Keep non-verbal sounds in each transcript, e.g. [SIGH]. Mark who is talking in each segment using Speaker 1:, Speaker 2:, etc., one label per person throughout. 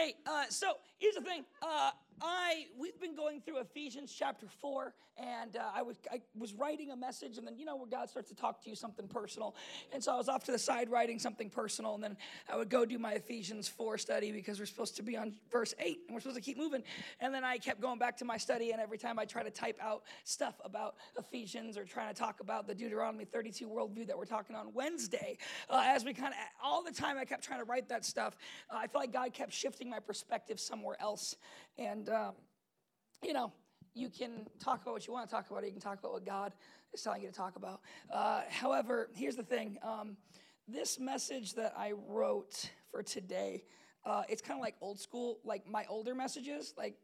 Speaker 1: Hey, uh, so here's the thing. Uh, I we've been going through Ephesians chapter four, and uh, I was I was writing a message, and then you know where God starts to talk to you something personal, and so I was off to the side writing something personal, and then I would go do my Ephesians four study because we're supposed to be on verse eight, and we're supposed to keep moving, and then I kept going back to my study, and every time I try to type out stuff about Ephesians or trying to talk about the Deuteronomy 32 worldview that we're talking on Wednesday, uh, as we kind of all the time I kept trying to write that stuff, uh, I felt like God kept shifting my perspective somewhere else, and um, you know, you can talk about what you want to talk about, or you can talk about what God is telling you to talk about. Uh, however, here's the thing um, this message that I wrote for today, uh, it's kind of like old school, like my older messages, like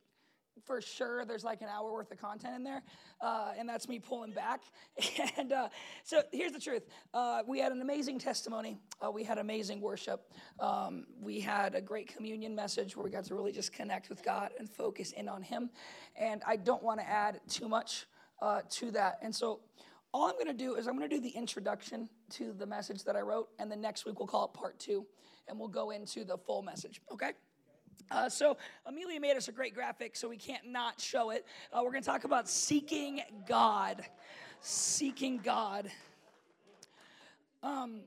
Speaker 1: for sure there's like an hour worth of content in there uh, and that's me pulling back. [LAUGHS] And uh, so here's the truth. Uh, we had an amazing testimony. Uh, we had amazing worship. Um, we had a great communion message where we got to really just connect with god and focus in on him. And i don't want to add too much uh, to that. And so all i'm going to do is i'm going to do the introduction to the message that i wrote and then next week we'll call it part two and we'll go into the full message okay uh, so Amelia made us a great graphic, so we can't not show it. Uh, we're going to talk about seeking God, seeking God. Um,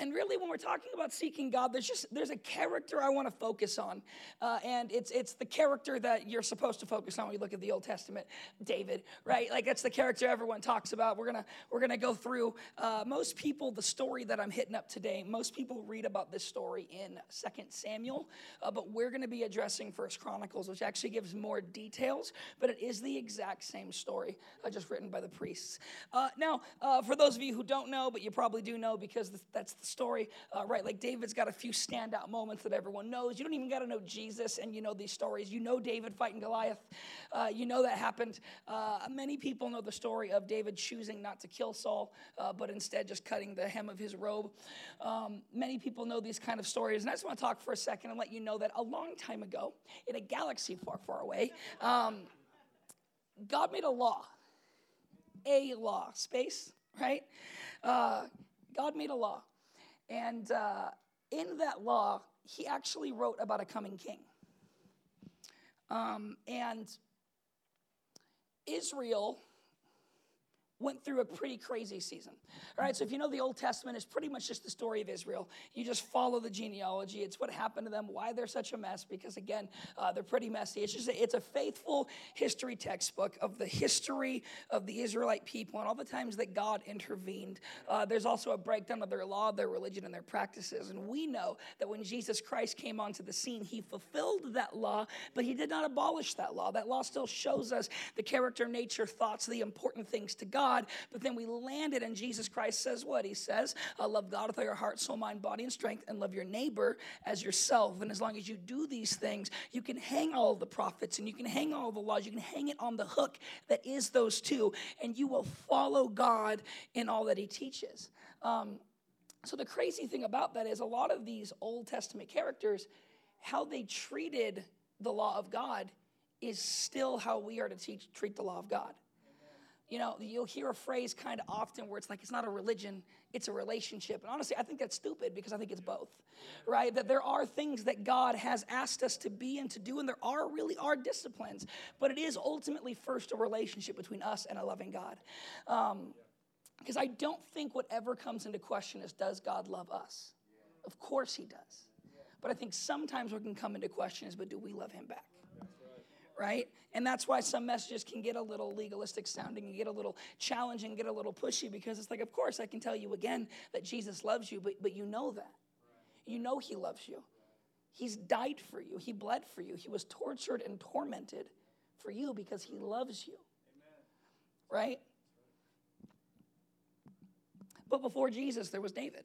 Speaker 1: and really when we're talking about seeking god there's just there's a character i want to focus on. Uh, and it's it's the character that you're supposed to focus on when you look at the old testament david right? Like that's the character everyone talks about. We're gonna we're gonna go through uh, most people the story that i'm hitting up today most people read about this story in second samuel uh, but we're gonna be addressing first chronicles which actually gives more details but it is the exact same story uh, just written by the priests. Uh, now uh, for those of you who don't know but you probably do know because that's the story, uh, right? Like David's got a few standout moments that everyone knows. You don't even got to know Jesus and you know these stories. You know David fighting Goliath. Uh, you know that happened. Uh, many people know the story of David choosing not to kill Saul, uh, but instead just cutting the hem of his robe. Um, many people know these kind of stories. And I just want to talk for a second and let you know that a long time ago, in a galaxy far, far away, um, God made a law. A law, space, right? Uh, God made a law. And uh, in that law, he actually wrote about a coming king. Um, and Israel went through a pretty crazy season. All right, so if you know the Old Testament it's pretty much just the story of Israel. You just follow the genealogy. It's what happened to them, why they're such a mess, because again, uh, they're pretty messy. It's just a, it's a faithful history textbook of the history of the Israelite people and all the times that God intervened. Uh, there's also a breakdown of their law, their religion, and their practices. And we know that when Jesus Christ came onto the scene, he fulfilled that law, but he did not abolish that law. That law still shows us the character, nature, thoughts, the important things to God God, but then we landed, and Jesus Christ says what? He says, Love God with all your heart, soul, mind, body, and strength, and love your neighbor as yourself. And as long as you do these things, you can hang all the prophets and you can hang all the laws, you can hang it on the hook that is those two, and you will follow God in all that He teaches. Um, so the crazy thing about that is a lot of these Old Testament characters, how they treated the law of God is still how we are to teach, treat the law of God you know, you'll hear a phrase kind of often where it's like it's not a religion, it's a relationship. And honestly, I think that's stupid because I think it's both, right? That there are things that God has asked us to be and to do, and there are really are disciplines, but it is ultimately first a relationship between us and a loving God. Because um, I don't think whatever comes into question is does God love us? Of course He does. But I think sometimes what can come into question is, but do we love Him back? Right? And that's why some messages can get a little legalistic sounding and get a little challenging, get a little pushy, because it's like, of course, I can tell you again that Jesus loves you, but, but you know that. You know He loves you. He's died for you, He bled for you, He was tortured and tormented for you because He loves you, right? But before Jesus, there was David.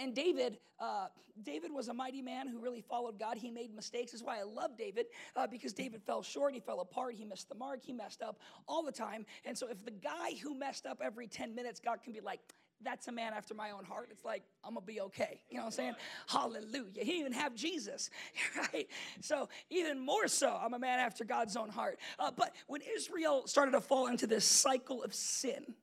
Speaker 1: And, David, uh, David was a mighty man who really followed God. He made mistakes. That's why I love David, uh, because David fell short, he fell apart, he missed the mark, he messed up all the time. And so if the guy who messed up every 10 minutes, God can be like, that's a man after my own heart. It's like, I'm gonna be okay. You know what I'm saying? Hallelujah. He didn't even have Jesus, [LAUGHS] right? So, even more so, I'm a man after God's own heart. Uh, but when Israel started to fall into this cycle of sin,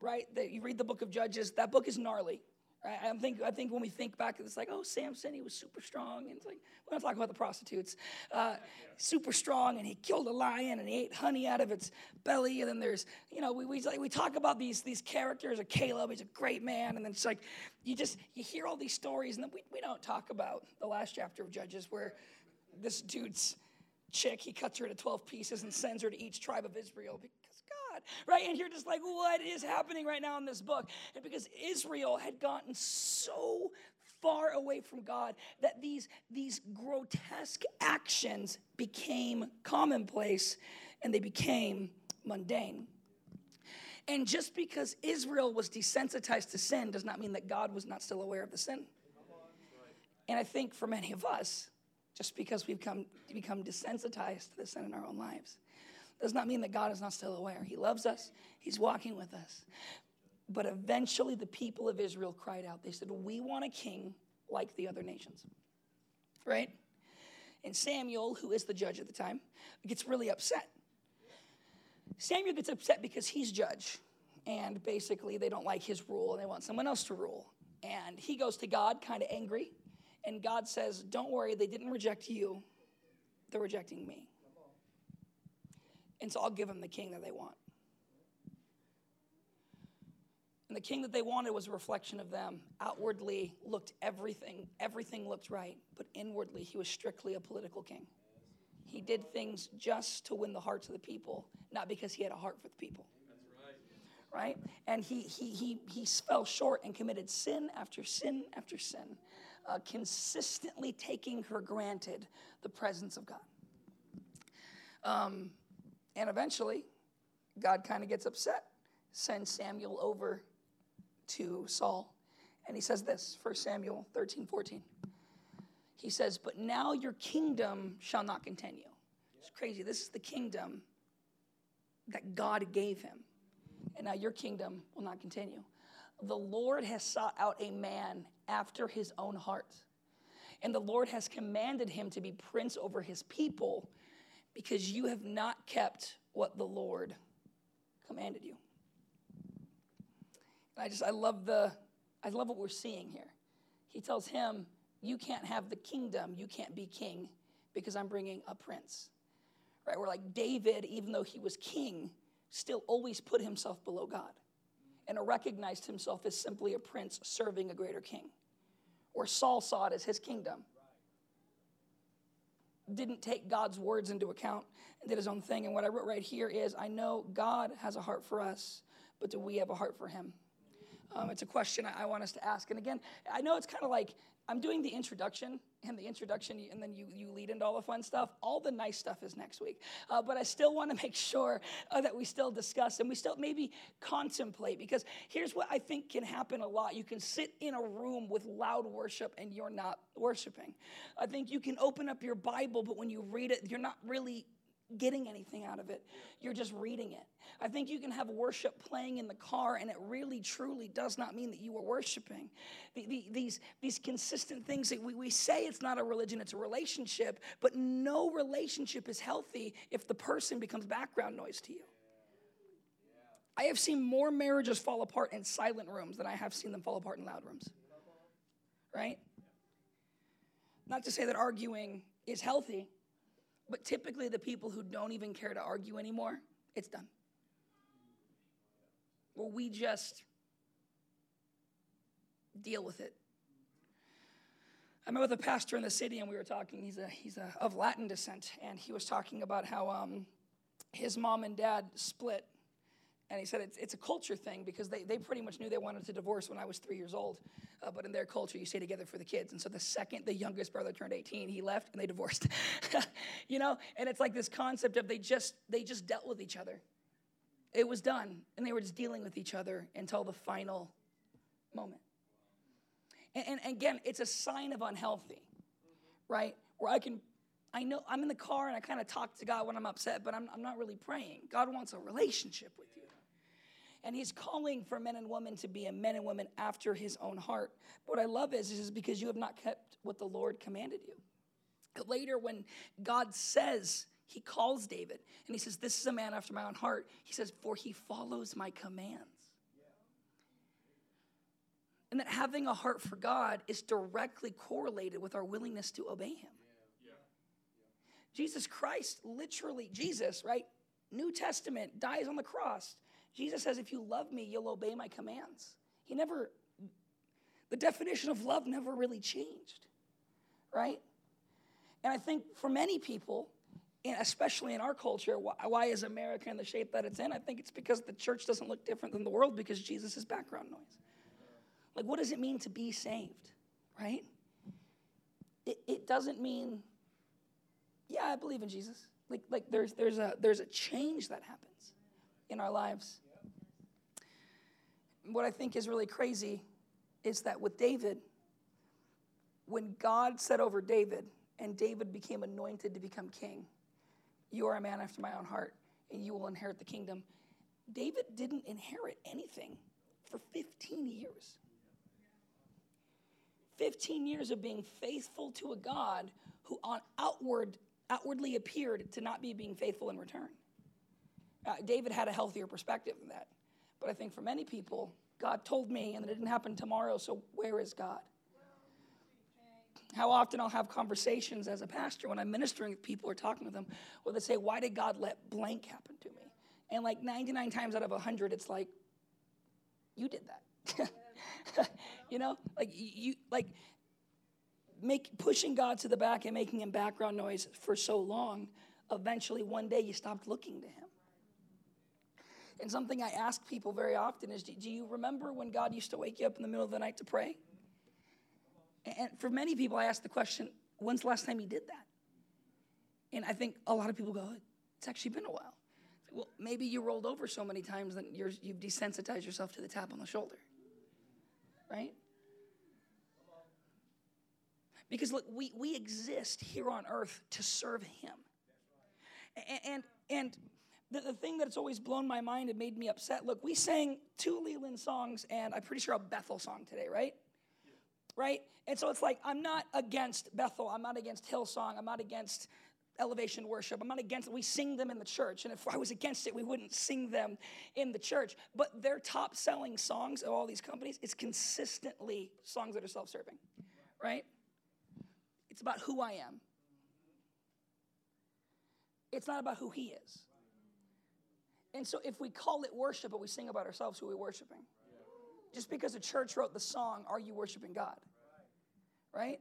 Speaker 1: right? That you read the book of Judges, that book is gnarly Right? I think I think when we think back, it's like, oh, Samson, he was super strong, and it's like we're not talking about the prostitutes. Uh, super strong, and he killed a lion, and he ate honey out of its belly. And then there's, you know, we we, we talk about these these characters. Of Caleb, he's a great man, and then it's like you just you hear all these stories, and then we, we don't talk about the last chapter of Judges where this dude's chick he cuts her into twelve pieces and sends her to each tribe of Israel God, right? And you're just like, what is happening right now in this book? And because Israel had gotten so far away from God that these, these grotesque actions became commonplace and they became mundane. And just because Israel was desensitized to sin does not mean that God was not still aware of the sin. And I think for many of us, just because we've come, become desensitized to the sin in our own lives, does not mean that God is not still aware. He loves us, He's walking with us. But eventually, the people of Israel cried out. They said, We want a king like the other nations. Right? And Samuel, who is the judge at the time, gets really upset. Samuel gets upset because he's judge. And basically, they don't like his rule and they want someone else to rule. And he goes to God, kind of angry. And God says, Don't worry, they didn't reject you, they're rejecting me. And so I'll give them the king that they want. And the king that they wanted was a reflection of them. Outwardly looked everything, everything looked right, but inwardly he was strictly a political king. He did things just to win the hearts of the people, not because he had a heart for the people. Right. right? And he, he, he, he fell short and committed sin after sin after sin, uh, consistently taking for granted the presence of God. Um, and eventually, God kind of gets upset, sends Samuel over to Saul. And he says this, 1 Samuel 13, 14. He says, But now your kingdom shall not continue. It's crazy. This is the kingdom that God gave him. And now your kingdom will not continue. The Lord has sought out a man after his own heart. And the Lord has commanded him to be prince over his people because you have not kept what the Lord commanded you. And I just, I love the, I love what we're seeing here. He tells him, You can't have the kingdom, you can't be king because I'm bringing a prince. Right? We're like David, even though he was king, still always put himself below God and recognized himself as simply a prince serving a greater king. Or Saul saw it as his kingdom didn't take God's words into account and did his own thing. And what I wrote right here is I know God has a heart for us, but do we have a heart for him? Um, it's a question I, I want us to ask. And again, I know it's kind of like I'm doing the introduction and the introduction, and then you, you lead into all the fun stuff. All the nice stuff is next week. Uh, but I still want to [LAUGHS] make sure uh, that we still discuss and we still maybe contemplate because here's what I think can happen a lot. You can sit in a room with loud worship and you're not worshiping. I think you can open up your Bible, but when you read it, you're not really getting anything out of it. You're just reading it. I think you can have worship playing in the car, and it really, truly does not mean that you are worshiping. The, the, these, these consistent things that we, we say it's not a religion, it's a relationship, but no relationship is healthy if the person becomes background noise to you. I have seen more marriages fall apart in silent rooms than I have seen them fall apart in loud rooms. Right? Not to say that arguing is healthy, but typically, the people who don't even care to argue anymore, it's done. Well, we just deal with it. I met with a pastor in the city, and we were talking. He's a he's a, of Latin descent, and he was talking about how um, his mom and dad split and he said it's, it's a culture thing because they, they pretty much knew they wanted to divorce when I was three years old. Uh, but in their culture, you stay together for the kids. And so the second the youngest brother turned 18, he left and they divorced. [LAUGHS] you know, and it's like this concept of they just they just dealt with each other. It was done, and they were just dealing with each other until the final moment. And, and, again, it's a sign of unhealthy, right? Where I can I know I'm in the car and I kind of talk to God when I'm upset, but I'm, I'm not really praying. God wants a relationship with you. And he's calling for men and women to be a men and women after his own heart. What I love is, is because you have not kept what the Lord commanded you. Later, when God says, he calls David and he says, This is a man after my own heart. He says, For he follows my commands. And that having a heart for God is directly correlated with our willingness to obey Him. Jesus Christ, literally, Jesus, right? New Testament, dies on the cross. Jesus says, If you love me, you'll obey my commands. He never, the definition of love never really changed, right? And I think for many people, especially in our culture, why, why is America in the shape that it's in? I think it's because the church doesn't look different than the world because Jesus is background noise. Like, what does it mean to be saved, right? It, it doesn't mean, yeah, I believe in Jesus. Like, like there's, there's, a, there's a change that happens in our lives. What I think is really crazy is that with David, when God said over David, and David became anointed to become king, you are a man after my own heart, and you will inherit the kingdom. David didn't inherit anything for 15 years. 15 years of being faithful to a God who on outward, outwardly appeared to not be being faithful in return. Uh, David had a healthier perspective than that. But I think for many people, God told me, and it didn't happen tomorrow, so where is God? How often I'll have conversations as a pastor when I'm ministering with people or talking with them where they say, Why did God let blank happen to me? And like 99 times out of 100, it's like, You did that. [LAUGHS] you know, like you like make pushing God to the back and making him background noise for so long, eventually one day you stopped looking to him. And something I ask people very often is do you remember when God used to wake you up in the middle of the night to pray? And for many people, I ask the question, when's the last time you did that? And I think a lot of people go, it's actually been a while. Well, maybe you rolled over so many times that you have desensitized yourself to the tap on the shoulder right? Because look, we, we exist here on earth to serve Him. And, and, and the, the thing that's always blown my mind and made me upset look, we sang two Leeland songs and I'm pretty sure a Bethel song today, right? Right? And so it's like, I'm not against Bethel, I'm not against Hillsong, I'm not against elevation worship. I'm not against it. We sing them in the church. And if I was against it, we wouldn't sing them in the church. But their top selling songs of all these companies is consistently songs that are self serving, right? It's about who I am. It's not about who he is. And so if we call it worship, but we sing about ourselves, who are we worshiping? Just because a church wrote the song, Are You Worshiping God? Right?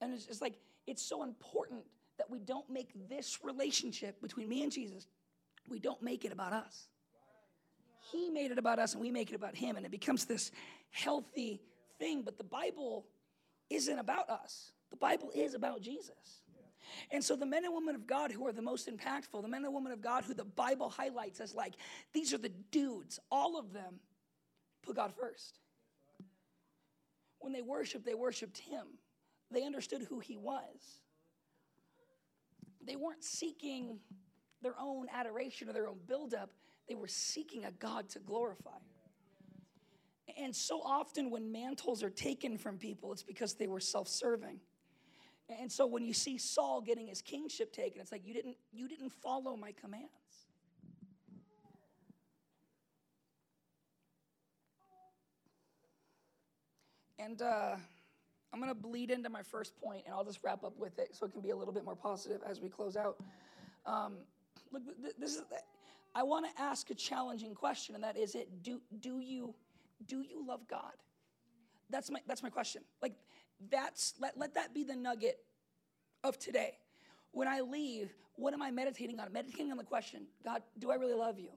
Speaker 1: And it's, it's like, it's so important that we don't make this relationship between me and Jesus, we don't make it about us. He made it about us and we make it about him, and it becomes this healthy thing. But the Bible isn't about us, the Bible is about Jesus. And so, the men and women of God who are the most impactful, the men and women of God who the Bible highlights as like, these are the dudes, all of them put God first. When they worshiped, they worshiped Him they understood who he was. They weren't seeking their own adoration or their own buildup, they were seeking a God to glorify. And so often, when mantles are taken from people, it's because they were self serving. And so when you see Saul getting his kingship taken, it's like you didn't, you didn't follow my commands. And uh, I'm going to bleed into my first point, and I'll just wrap up with it so it can be a little bit more positive as we close out. Um, look, this is. I want to ask a challenging question, and that is: It do do you do you love God? That's my that's my question. Like that's let let that be the nugget of today. When I leave, what am I meditating on? I'm Meditating on the question: God, do I really love you?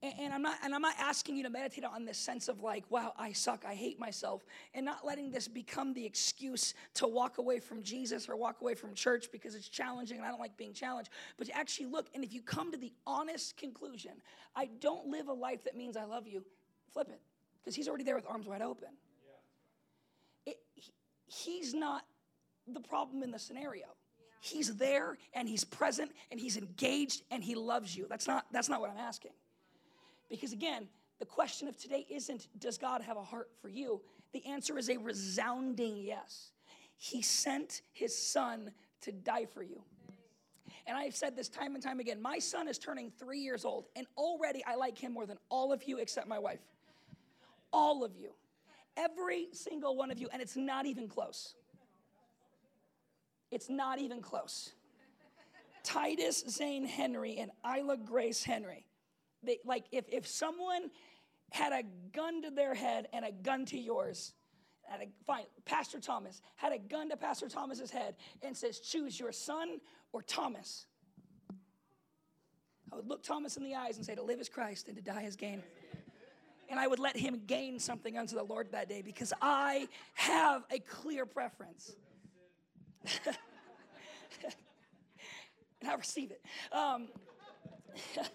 Speaker 1: And I'm, not, and I'm not asking you to meditate on this sense of like, wow, I suck, I hate myself, and not letting this become the excuse to walk away from Jesus or walk away from church because it's challenging and I don't like being challenged. But to actually look, and if you come to the honest conclusion, I don't live a life that means I love you, flip it, because He's already there with arms wide open. He's not the problem in the scenario. He's there and He's present and He's engaged and He loves you. That's not, that's not what I'm asking. Because again, the question of today isn't, does God have a heart for you? The answer is a resounding yes. He sent his son to die for you. and I've said this time and time again, my son is turning three years old, and already I like him more than all of you except my wife. All of you. Every single one of you, and it's not even close. It's not even close. Titus Zane Henry and Isla Grace Henry. They, like, if, if someone had a gun to their head and a gun to yours, a, fine, Pastor Thomas had a gun to Pastor Thomas's head and says, choose your son or Thomas. I would look Thomas in the eyes and say, to live is Christ and to die is gain. And I would let him gain something unto the Lord that day because I have a clear preference. [LAUGHS] and I receive it. Um, [LAUGHS]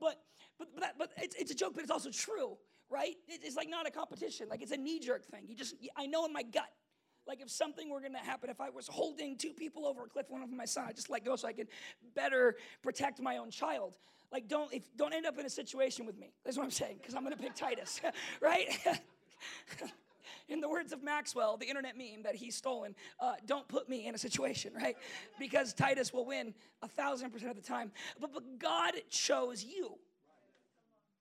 Speaker 1: but but but, that, but it's, it's a joke, but it's also true, right? It's like not a competition. Like it's a knee jerk thing. You just I know in my gut. Like if something were gonna happen, if I was holding two people over a cliff, one of them my son, I just let go so I could better protect my own child. Like don't if don't end up in a situation with me. That's what I'm saying, because I'm gonna pick Titus, [LAUGHS] right? [LAUGHS] in the words of Maxwell, the internet meme that he's stolen, uh, don't put me in a situation, [LAUGHS] right? Because Titus will win a thousand percent of the time. But, but God chose you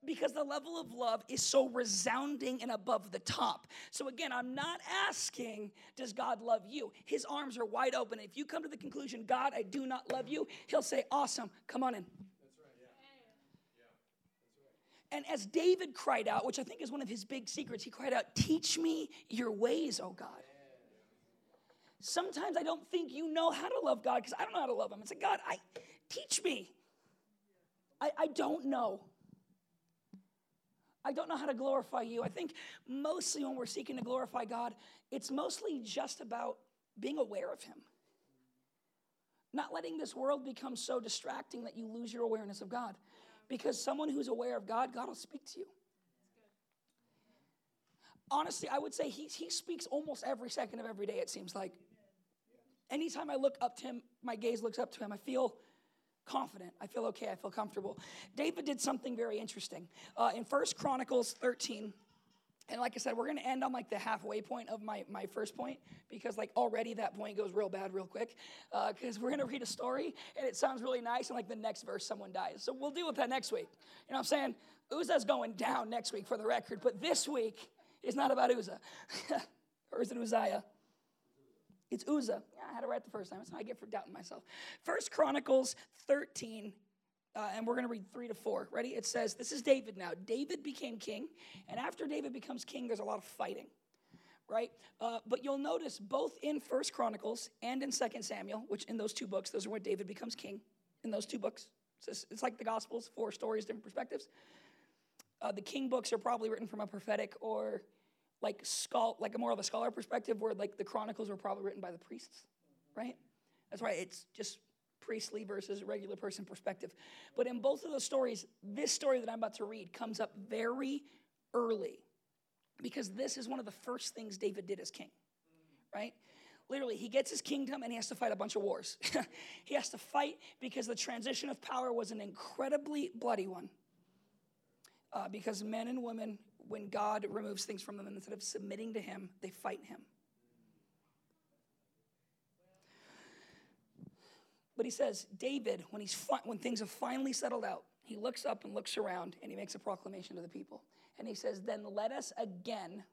Speaker 1: because the level of love is so resounding and above the top. So, again, I'm not asking, does God love you? His arms are wide open. If you come to the conclusion, God, I do not love you, He'll say, awesome, come on in. And as David cried out, which I think is one of his big secrets, he cried out, Teach me your ways, oh God. Sometimes I don't think you know how to love God because I don't know how to love Him. It's like, God, I teach me. I, I don't know. I don't know how to glorify you. I think mostly when we're seeking to glorify God, it's mostly just about being aware of Him. Not letting this world become so distracting that you lose your awareness of God. Because someone who's aware of God, God will speak to you. Honestly, I would say he, he speaks almost every second of every day, it seems like. Anytime I look up to him, my gaze looks up to him, I feel confident. I feel okay. I feel comfortable. David did something very interesting. Uh, in First Chronicles 13, and like I said, we're going to end on like the halfway point of my, my first point because like already that point goes real bad real quick because uh, we're going to read a story and it sounds really nice and like the next verse someone dies. So we'll deal with that next week. You know what I'm saying? Uzzah's going down next week for the record, but this week is not about Uzzah. [LAUGHS] or is it Uzziah? It's Uzzah. Yeah, I had it right the first time. I get for doubting myself. First Chronicles 13 uh, and we're going to read three to four. Ready? It says, This is David now. David became king, and after David becomes king, there's a lot of fighting, right? Uh, but you'll notice both in First Chronicles and in Second Samuel, which in those two books, those are where David becomes king, in those two books. It's, it's like the Gospels, four stories, different perspectives. Uh, the king books are probably written from a prophetic or like schol- like a more of a scholar perspective, where like the Chronicles were probably written by the priests, right? That's why it's just priestly versus regular person perspective. But in both of those stories, this story that I'm about to read comes up very early because this is one of the first things David did as king, right? Literally, he gets his kingdom and he has to fight a bunch of wars. [LAUGHS] he has to fight because the transition of power was an incredibly bloody one. Uh, because men and women, when God removes things from them, instead of submitting to him, they fight him. But he says, David, when, he's fi- when things have finally settled out, he looks up and looks around and he makes a proclamation to the people. And he says, Then let us again,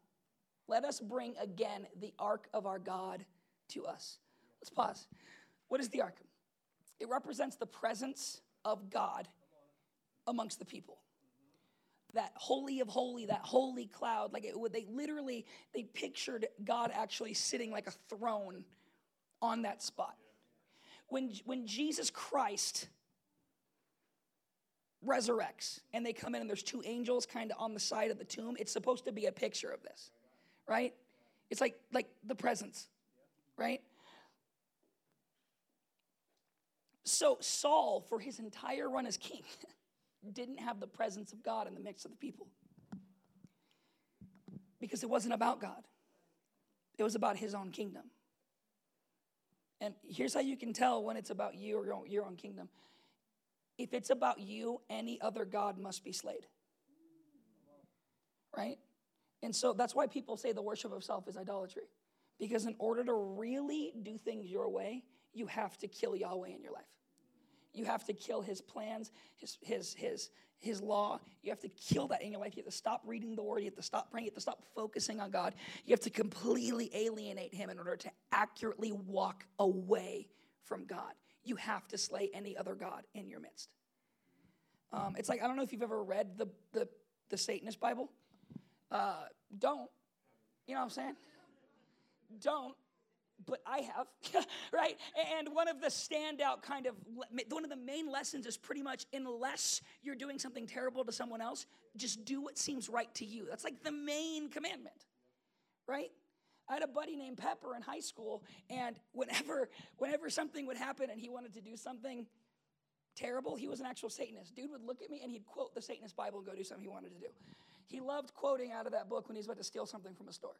Speaker 1: let us bring again the ark of our God to us. Let's pause. What is the ark? It represents the presence of God amongst the people. That holy of holy, that holy cloud, like it they literally, they pictured God actually sitting like a throne on that spot when, when Jesus Christ resurrects and they come in and there's two angels kind of on the side of the tomb, it's supposed to be a picture of this, right? It's like like the presence, right? So Saul, for his entire run as king, [LAUGHS] didn't have the presence of God in the midst of the people. Because it wasn't about God. It was about his own kingdom. And here's how you can tell when it's about you or your own, kingdom. If it's about you, any other God must be slayed. Right? And so that's why people say the worship of self is idolatry. Because in order to really do things your way, you have to kill Yahweh in your life. You have to kill his plans, his, his, his, his law. You have to kill that in your life. You have to stop reading the word. You have to stop praying. You have to stop focusing on God. You have to completely alienate him in order to accurately walk away from God. You have to slay any other God in your midst. Um, it's like, I don't know if you've ever read the, the, the Satanist Bible. Uh, don't. You know what I'm saying? Don't but I have, [LAUGHS] right? And one of the standout kind of, one of the main lessons is pretty much unless you're doing something terrible to someone else, just do what seems right to you. That's like the main commandment, right? I had a buddy named Pepper in high school, and whenever, whenever something would happen and he wanted to do something terrible, he was an actual Satanist. Dude would look at me and he'd quote the Satanist Bible and go do something he wanted to do. He loved quoting out of that book when he's about to steal something from a store.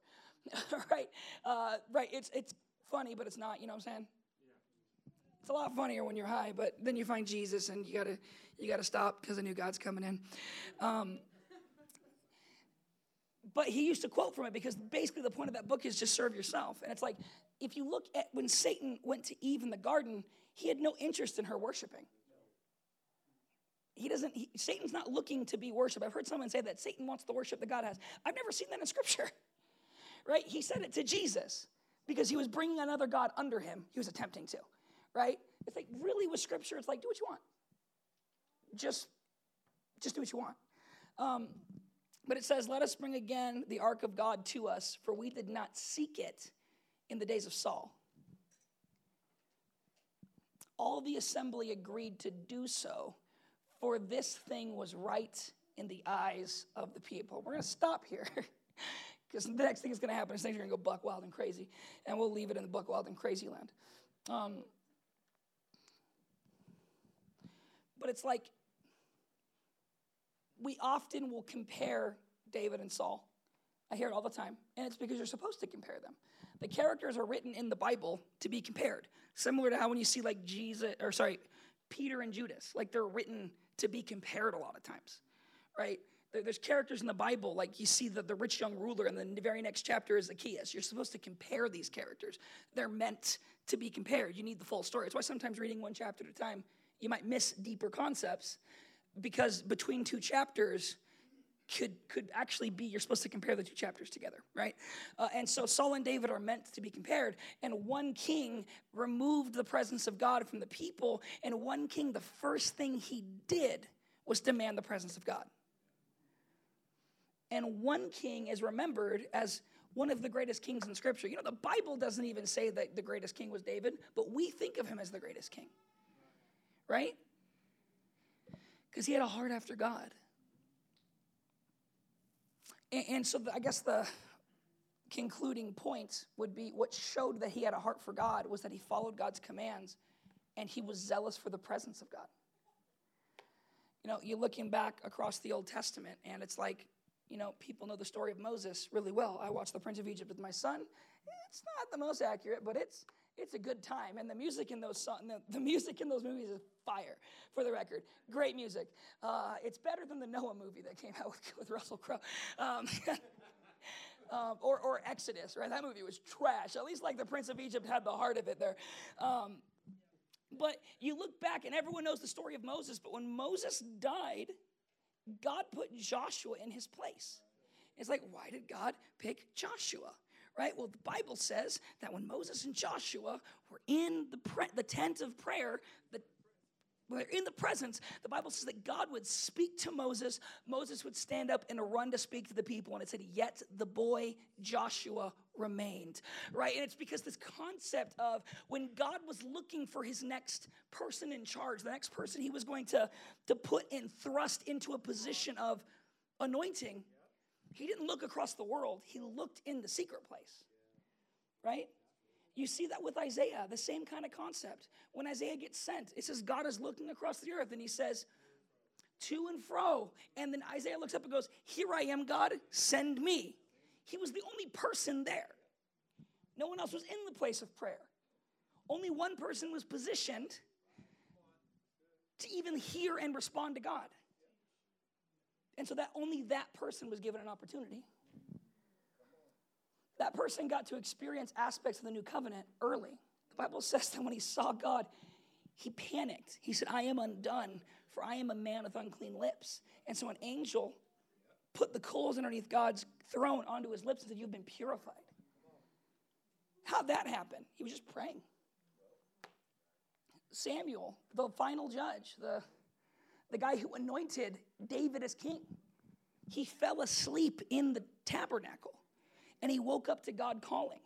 Speaker 1: [LAUGHS] right? Uh, right. It's, it's funny, but it's not, you know what I'm saying? It's a lot funnier when you're high, but then you find Jesus and you gotta you gotta stop because a new God's coming in. Um, but he used to quote from it because basically the point of that book is just serve yourself. And it's like if you look at when Satan went to Eve in the garden, he had no interest in her worshiping. He doesn't, he, Satan's not looking to be worshiped. I've heard someone say that Satan wants the worship that God has. I've never seen that in scripture, [LAUGHS] right? He said it to Jesus because he was bringing another God under him. He was attempting to, right? It's like really with scripture, it's like do what you want. Just, just do what you want. Um, but it says, "Let us bring again the ark of God to us, for we did not seek it in the days of Saul." All the assembly agreed to do so, for this thing was right in the eyes of the people. We're going to stop here. [LAUGHS] Because the next thing that's going to happen is things are going to go buck wild and crazy. And we'll leave it in the buck wild and crazy land. Um, but it's like we often will compare David and Saul. I hear it all the time. And it's because you're supposed to compare them. The characters are written in the Bible to be compared. Similar to how when you see like Jesus, or sorry, Peter and Judas, like they're written to be compared a lot of times, right? There's characters in the Bible, like you see the, the rich young ruler, and then the very next chapter is Zacchaeus. You're supposed to compare these characters. They're meant to be compared. You need the full story. It's why sometimes reading one chapter at a time, you might miss deeper concepts because between two chapters, could could actually be you're supposed to compare the two chapters together right uh, and so saul and david are meant to be compared and one king removed the presence of god from the people and one king the first thing he did was demand the presence of god and one king is remembered as one of the greatest kings in Scripture. You know, the Bible doesn't even say that the greatest king was David, but we think of him as the greatest king, right? Because he had a heart after God. And, and so the, I guess the concluding point would be what showed that he had a heart for God was that he followed God's commands and he was zealous for the presence of God. You know, you're looking back across the Old Testament, and it's like you know, people know the story of Moses really well. I watched The Prince of Egypt with my son. It's not the most accurate, but it's it's a good time. And the music in those song, the, the music in those movies is fire, for the record. Great music. Uh, it's better than the Noah movie that came [LAUGHS] out with, with Russell Crowe. Um, [LAUGHS] um, or, or Exodus, right? That movie was trash. At least like the Prince of Egypt had the heart of it there. Um, but you look back and everyone knows the story of Moses, but when Moses died, God put Joshua in his place. It's like, why did God pick Joshua? Right? Well, the Bible says that when Moses and Joshua were in the, pre- the tent of prayer, the they're in the presence, the Bible says that God would speak to Moses. Moses would stand up and run to speak to the people. And it said, Yet the boy Joshua remained. Right? And it's because this concept of when God was looking for his next person in charge, the next person he was going to, to put and thrust into a position of anointing, he didn't look across the world, he looked in the secret place. Right? You see that with Isaiah, the same kind of concept. When Isaiah gets sent, it says God is looking across the earth and he says, to and fro. And then Isaiah looks up and goes, Here I am, God, send me. He was the only person there. No one else was in the place of prayer. Only one person was positioned to even hear and respond to God. And so that only that person was given an opportunity that person got to experience aspects of the new covenant early. The Bible says that when he saw God, he panicked. He said, I am undone, for I am a man with unclean lips. And so an angel put the coals underneath God's throne onto his lips and said, You've been purified. How'd that happen? He was just praying. Samuel, the final judge, the, the guy who anointed David as king, he fell asleep in the tabernacle and he woke up to God calling.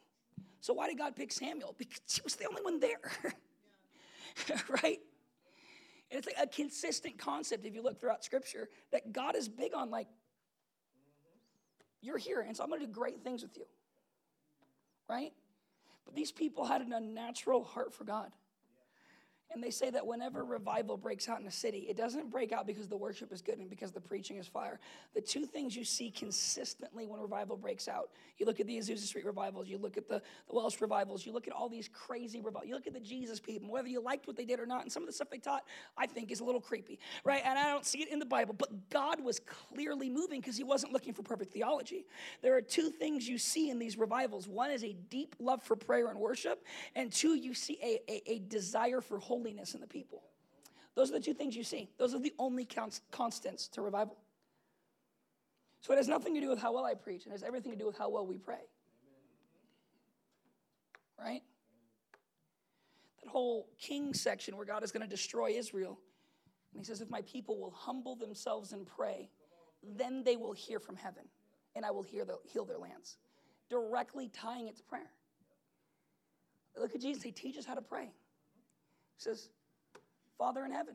Speaker 1: So, why did God pick Samuel? [LAUGHS] Because he was the only one there. [LAUGHS] right? And it's like a consistent concept if you look throughout scripture that God is big on, like, you're here, and so I'm gonna do great things with you. Right? But these people had an unnatural heart for God. And they say that whenever revival breaks out in a city, it doesn't break out because the worship is good and because the preaching is fire. The two things you see consistently when revival breaks out you look at the Azusa Street revivals, you look at the, the Welsh revivals, you look at all these crazy revivals, you look at the Jesus people, whether you liked what they did or not, and some of the stuff they taught, I think, is a little creepy, right? And I don't see it in the Bible, but God was clearly moving because he wasn't looking for perfect theology. There are two things you see in these revivals one is a deep love for prayer and worship, and two, you see a, a, a desire for holiness in the people. Those are the two things you see. Those are the only constants to revival. So it has nothing to do with how well I preach, it has everything to do with how well we pray. Right? That whole king section where God is going to destroy Israel. And he says, If my people will humble themselves and pray, then they will hear from heaven, and I will hear the, heal their lands. Directly tying it to prayer. Look at Jesus, he teaches how to pray. He says, Father in heaven.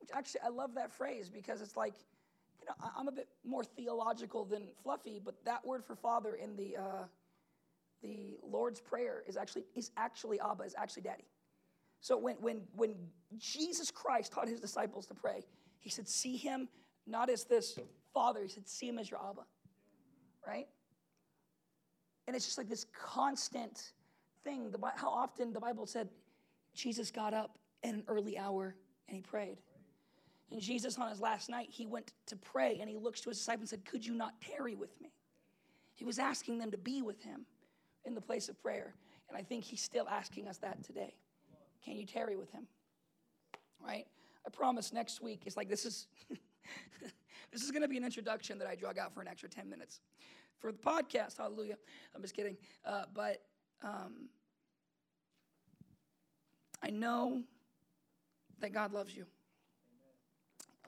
Speaker 1: Which actually, I love that phrase because it's like, you know, I'm a bit more theological than fluffy, but that word for father in the, uh, the Lord's Prayer is actually, is actually Abba, is actually daddy. So when, when, when Jesus Christ taught his disciples to pray, he said, see him not as this father, he said, see him as your Abba, right? And it's just like this constant thing. The, how often the Bible said Jesus got up at an early hour and he prayed. And Jesus, on his last night, he went to pray and he looks to his disciples and said, Could you not tarry with me? He was asking them to be with him in the place of prayer. And I think he's still asking us that today. Can you tarry with him? Right? I promise next week it's like this is [LAUGHS] this is going to be an introduction that I drug out for an extra 10 minutes for the podcast. Hallelujah. I'm just kidding. Uh, but um, I know that God loves you.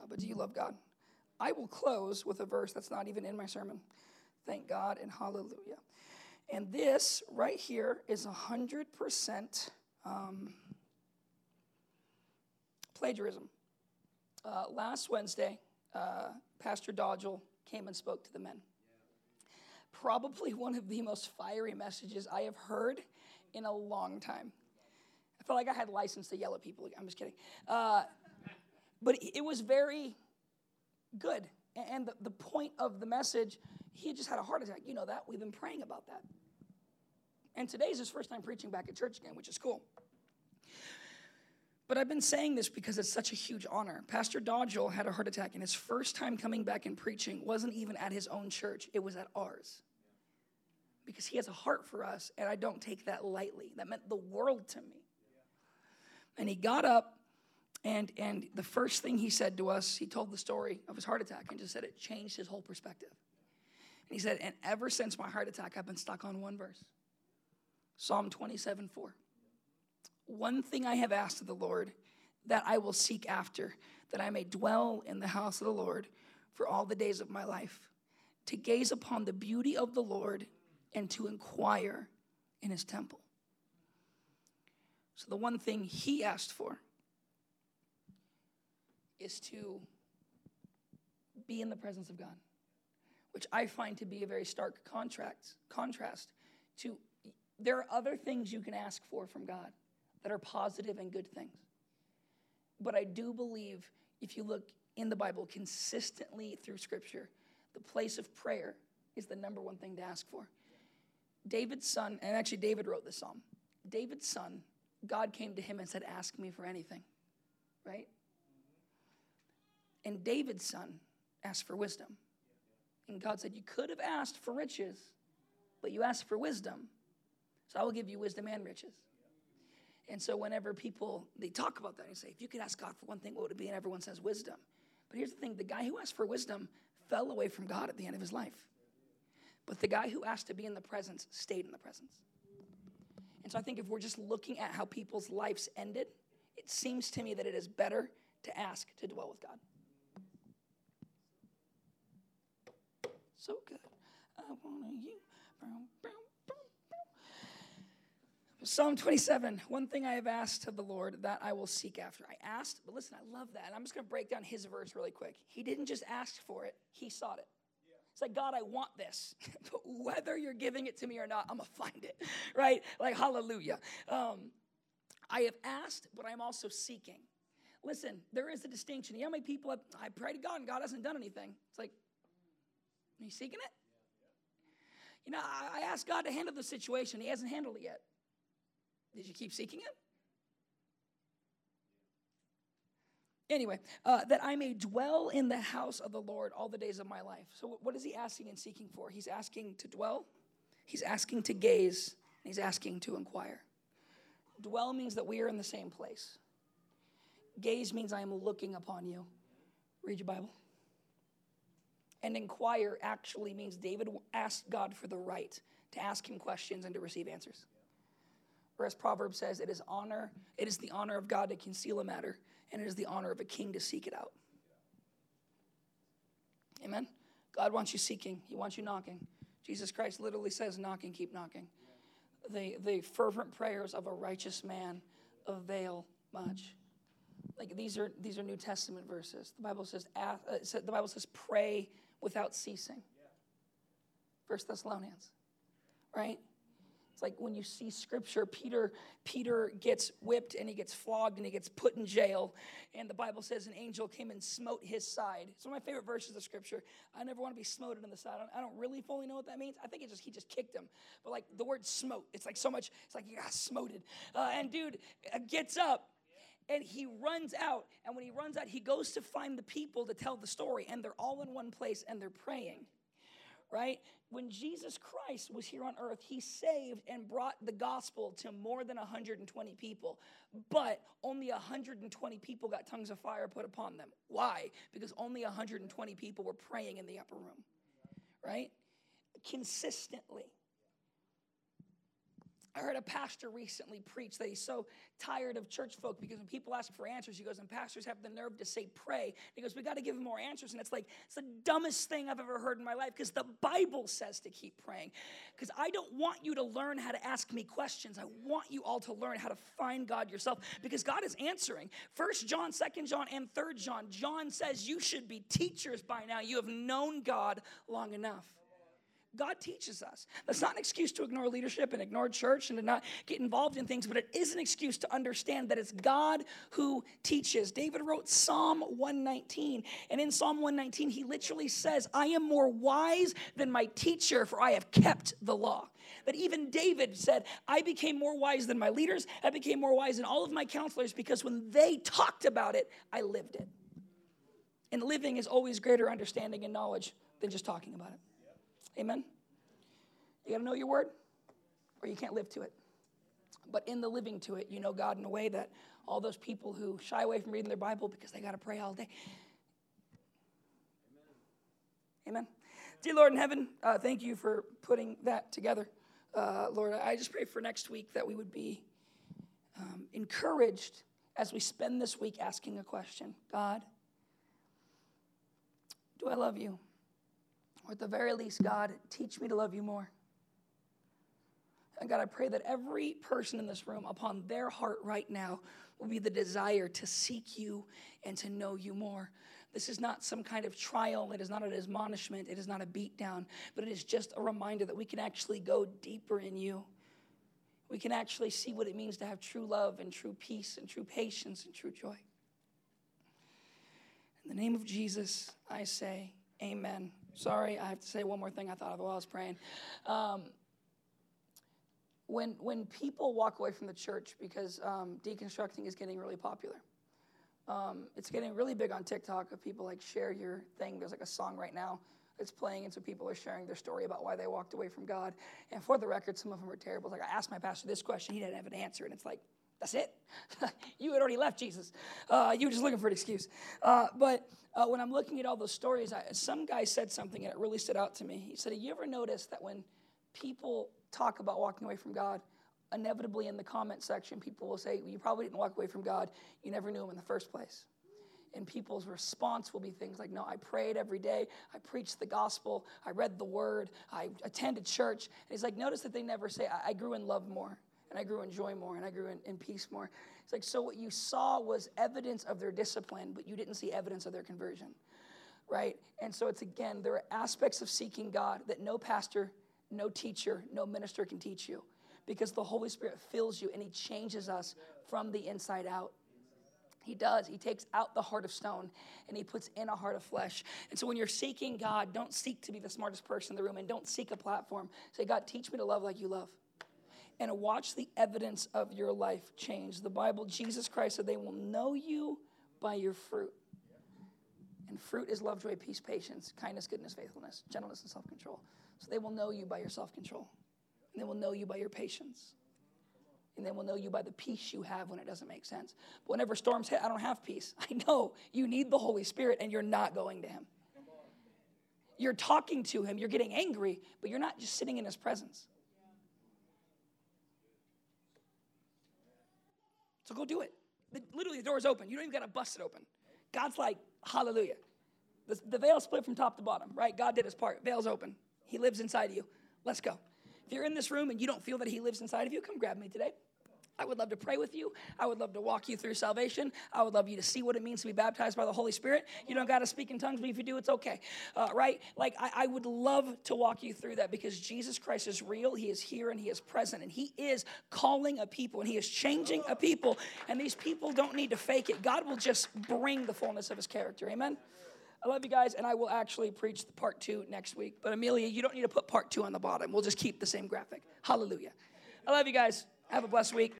Speaker 1: But do you love God? I will close with a verse that's not even in my sermon. Thank God and hallelujah. And this right here is 100% um, plagiarism. Uh, last Wednesday, uh, Pastor Dodgel came and spoke to the men. Probably one of the most fiery messages I have heard in a long time. I felt like I had license to yell at people. I'm just kidding. Uh, but it was very good. And the, the point of the message, he had just had a heart attack. You know that. We've been praying about that. And today's his first time preaching back at church again, which is cool. But I've been saying this because it's such a huge honor. Pastor Dodgel had a heart attack, and his first time coming back and preaching wasn't even at his own church, it was at ours. Because he has a heart for us, and I don't take that lightly. That meant the world to me. And he got up, and, and the first thing he said to us, he told the story of his heart attack and just said it changed his whole perspective. And he said, And ever since my heart attack, I've been stuck on one verse Psalm 27 4. One thing I have asked of the Lord that I will seek after, that I may dwell in the house of the Lord for all the days of my life, to gaze upon the beauty of the Lord and to inquire in his temple. So, the one thing he asked for is to be in the presence of God, which I find to be a very stark contrast, contrast to there are other things you can ask for from God that are positive and good things. But I do believe if you look in the Bible consistently through Scripture, the place of prayer is the number one thing to ask for. David's son, and actually David wrote this psalm. David's son, God came to him and said, Ask me for anything, right? And David's son asked for wisdom. And God said, You could have asked for riches, but you asked for wisdom. So I will give you wisdom and riches. And so whenever people they talk about that, they say, if you could ask God for one thing, what would it be? And everyone says wisdom. But here's the thing: the guy who asked for wisdom fell away from God at the end of his life. But the guy who asked to be in the presence stayed in the presence. And so I think if we're just looking at how people's lives ended, it seems to me that it is better to ask to dwell with God. So good. I want you. Psalm 27, one thing I have asked of the Lord that I will seek after. I asked, but listen, I love that. And I'm just going to break down his verse really quick. He didn't just ask for it, he sought it. It's like, God, I want this. [LAUGHS] whether you're giving it to me or not, I'm going to find it, [LAUGHS] right? Like, hallelujah. Um, I have asked, but I'm also seeking. Listen, there is a distinction. You know how many people have, I pray to God and God hasn't done anything? It's like, are you seeking it? You know, I, I asked God to handle the situation. He hasn't handled it yet. Did you keep seeking Him? Anyway, uh, that I may dwell in the house of the Lord all the days of my life. So, what is he asking and seeking for? He's asking to dwell, he's asking to gaze, he's asking to inquire. Dwell means that we are in the same place. Gaze means I am looking upon you. Read your Bible. And inquire actually means David asked God for the right to ask him questions and to receive answers. Or as Proverbs says, it is honor, it is the honor of God to conceal a matter, and it is the honor of a king to seek it out. Amen. God wants you seeking, He wants you knocking. Jesus Christ literally says, knocking, keep knocking. The, the fervent prayers of a righteous man avail much. Like these are these are New Testament verses. The Bible says, uh, the Bible says, pray without ceasing. First Thessalonians, right? It's like when you see scripture, Peter, Peter gets whipped and he gets flogged and he gets put in jail. And the Bible says an angel came and smote his side. It's one of my favorite verses of scripture. I never want to be smoted in the side. I don't really fully know what that means. I think it just he just kicked him. But like the word smote, it's like so much, it's like you got smoted. Uh, and dude uh, gets up and he runs out. And when he runs out, he goes to find the people to tell the story. And they're all in one place and they're praying right? When Jesus Christ was here on earth, he saved and brought the gospel to more than 120 people. But only 120 people got tongues of fire put upon them. Why? Because only 120 people were praying in the upper room, right? Consistently. I heard a pastor recently preach that he's so tired of church folk because when people ask for answers, he goes, and pastors have the nerve to say pray. And he goes, we got to give them more answers. And it's like, it's the dumbest thing I've ever heard in my life because the Bible says to keep praying. Because I don't want you to learn how to ask me questions. I want you all to learn how to find God yourself because God is answering. First John, Second John, and Third John, John says you should be teachers by now. You have known God long enough. God teaches us. That's not an excuse to ignore leadership and ignore church and to not get involved in things, but it is an excuse to understand that it's God who teaches. David wrote Psalm 119, and in Psalm 119, he literally says, I am more wise than my teacher, for I have kept the law. That even David said, I became more wise than my leaders, I became more wise than all of my counselors because when they talked about it, I lived it. And living is always greater understanding and knowledge than just talking about it. Amen? You got to know your word, or you can't live to it. But in the living to it, you know God in a way that all those people who shy away from reading their Bible because they got to pray all day. Amen. Amen. Dear Lord in heaven, uh, thank you for putting that together. Uh, Lord, I just pray for next week that we would be um, encouraged as we spend this week asking a question God, do I love you? Or at the very least, God, teach me to love you more. And God, I pray that every person in this room, upon their heart right now, will be the desire to seek you and to know you more. This is not some kind of trial. It is not an admonishment. It is not a beatdown, but it is just a reminder that we can actually go deeper in you. We can actually see what it means to have true love and true peace and true patience and true joy. In the name of Jesus, I say, Amen. Sorry, I have to say one more thing I thought of while I was praying. Um, when, when people walk away from the church because um, deconstructing is getting really popular, um, it's getting really big on TikTok of people like share your thing. There's like a song right now that's playing, and so people are sharing their story about why they walked away from God. And for the record, some of them are terrible. It's like I asked my pastor this question, he didn't have an answer, and it's like That's it. [LAUGHS] you had already left Jesus. Uh, you were just looking for an excuse. Uh, but uh, when I'm looking at all those stories, I, some guy said something and it really stood out to me. He said, Have you ever noticed that when people talk about walking away from God, inevitably in the comment section, people will say, well, You probably didn't walk away from God. You never knew Him in the first place. And people's response will be things like, No, I prayed every day. I preached the gospel. I read the word. I attended church. And he's like, Notice that they never say, I, I grew in love more and I grew in joy more, and I grew in, in peace more. It's like, so what you saw was evidence of their discipline, but you didn't see evidence of their conversion, right? And so it's again, there are aspects of seeking God that no pastor, no teacher, no minister can teach you because the Holy Spirit fills you and He changes us from the inside out. He does. He takes out the heart of stone and he puts in a heart of flesh. And so when you're seeking God, don't seek to be the smartest person in the room and don't seek a platform. Say, God, teach me to love like you love and watch the evidence of your life change. The Bible, Jesus Christ said, they will know you by your fruit. And fruit is love, joy, peace, patience, kindness, goodness, faithfulness, gentleness, and self control. So they will know you by your self control. And they will know you by your patience. And they will know you by the peace you have when it doesn't make sense. But whenever storms hit, I don't have peace. [LAUGHS] I know you need the Holy Spirit and you're not going to Him. You're talking to Him, you're getting angry, but you're not just sitting in His presence. So go do it. Literally, the door is open. You don't even got to bust it open. God's like, hallelujah. The, the veil split from top to bottom, right? God did his part. Veil's open. He lives inside of you. Let's go. If you're in this room and you don't feel that he lives inside of you, come grab me today. I would love to pray with you. I would love to walk you through salvation. I would love you to see what it means to be baptized by the Holy Spirit. You don't got to speak in tongues, but if you do, it's okay. Uh, right? Like, I, I would love to walk you through that because Jesus Christ is real. He is here and He is present. And He is calling a people and He is changing a people. And these people don't need to fake it. God will just bring the fullness of His character. Amen? I love you guys, and I will actually preach the part two next week. But Amelia, you don't need to put part two on the bottom. We'll just keep the same graphic. Hallelujah. I love you guys. Have a blessed week.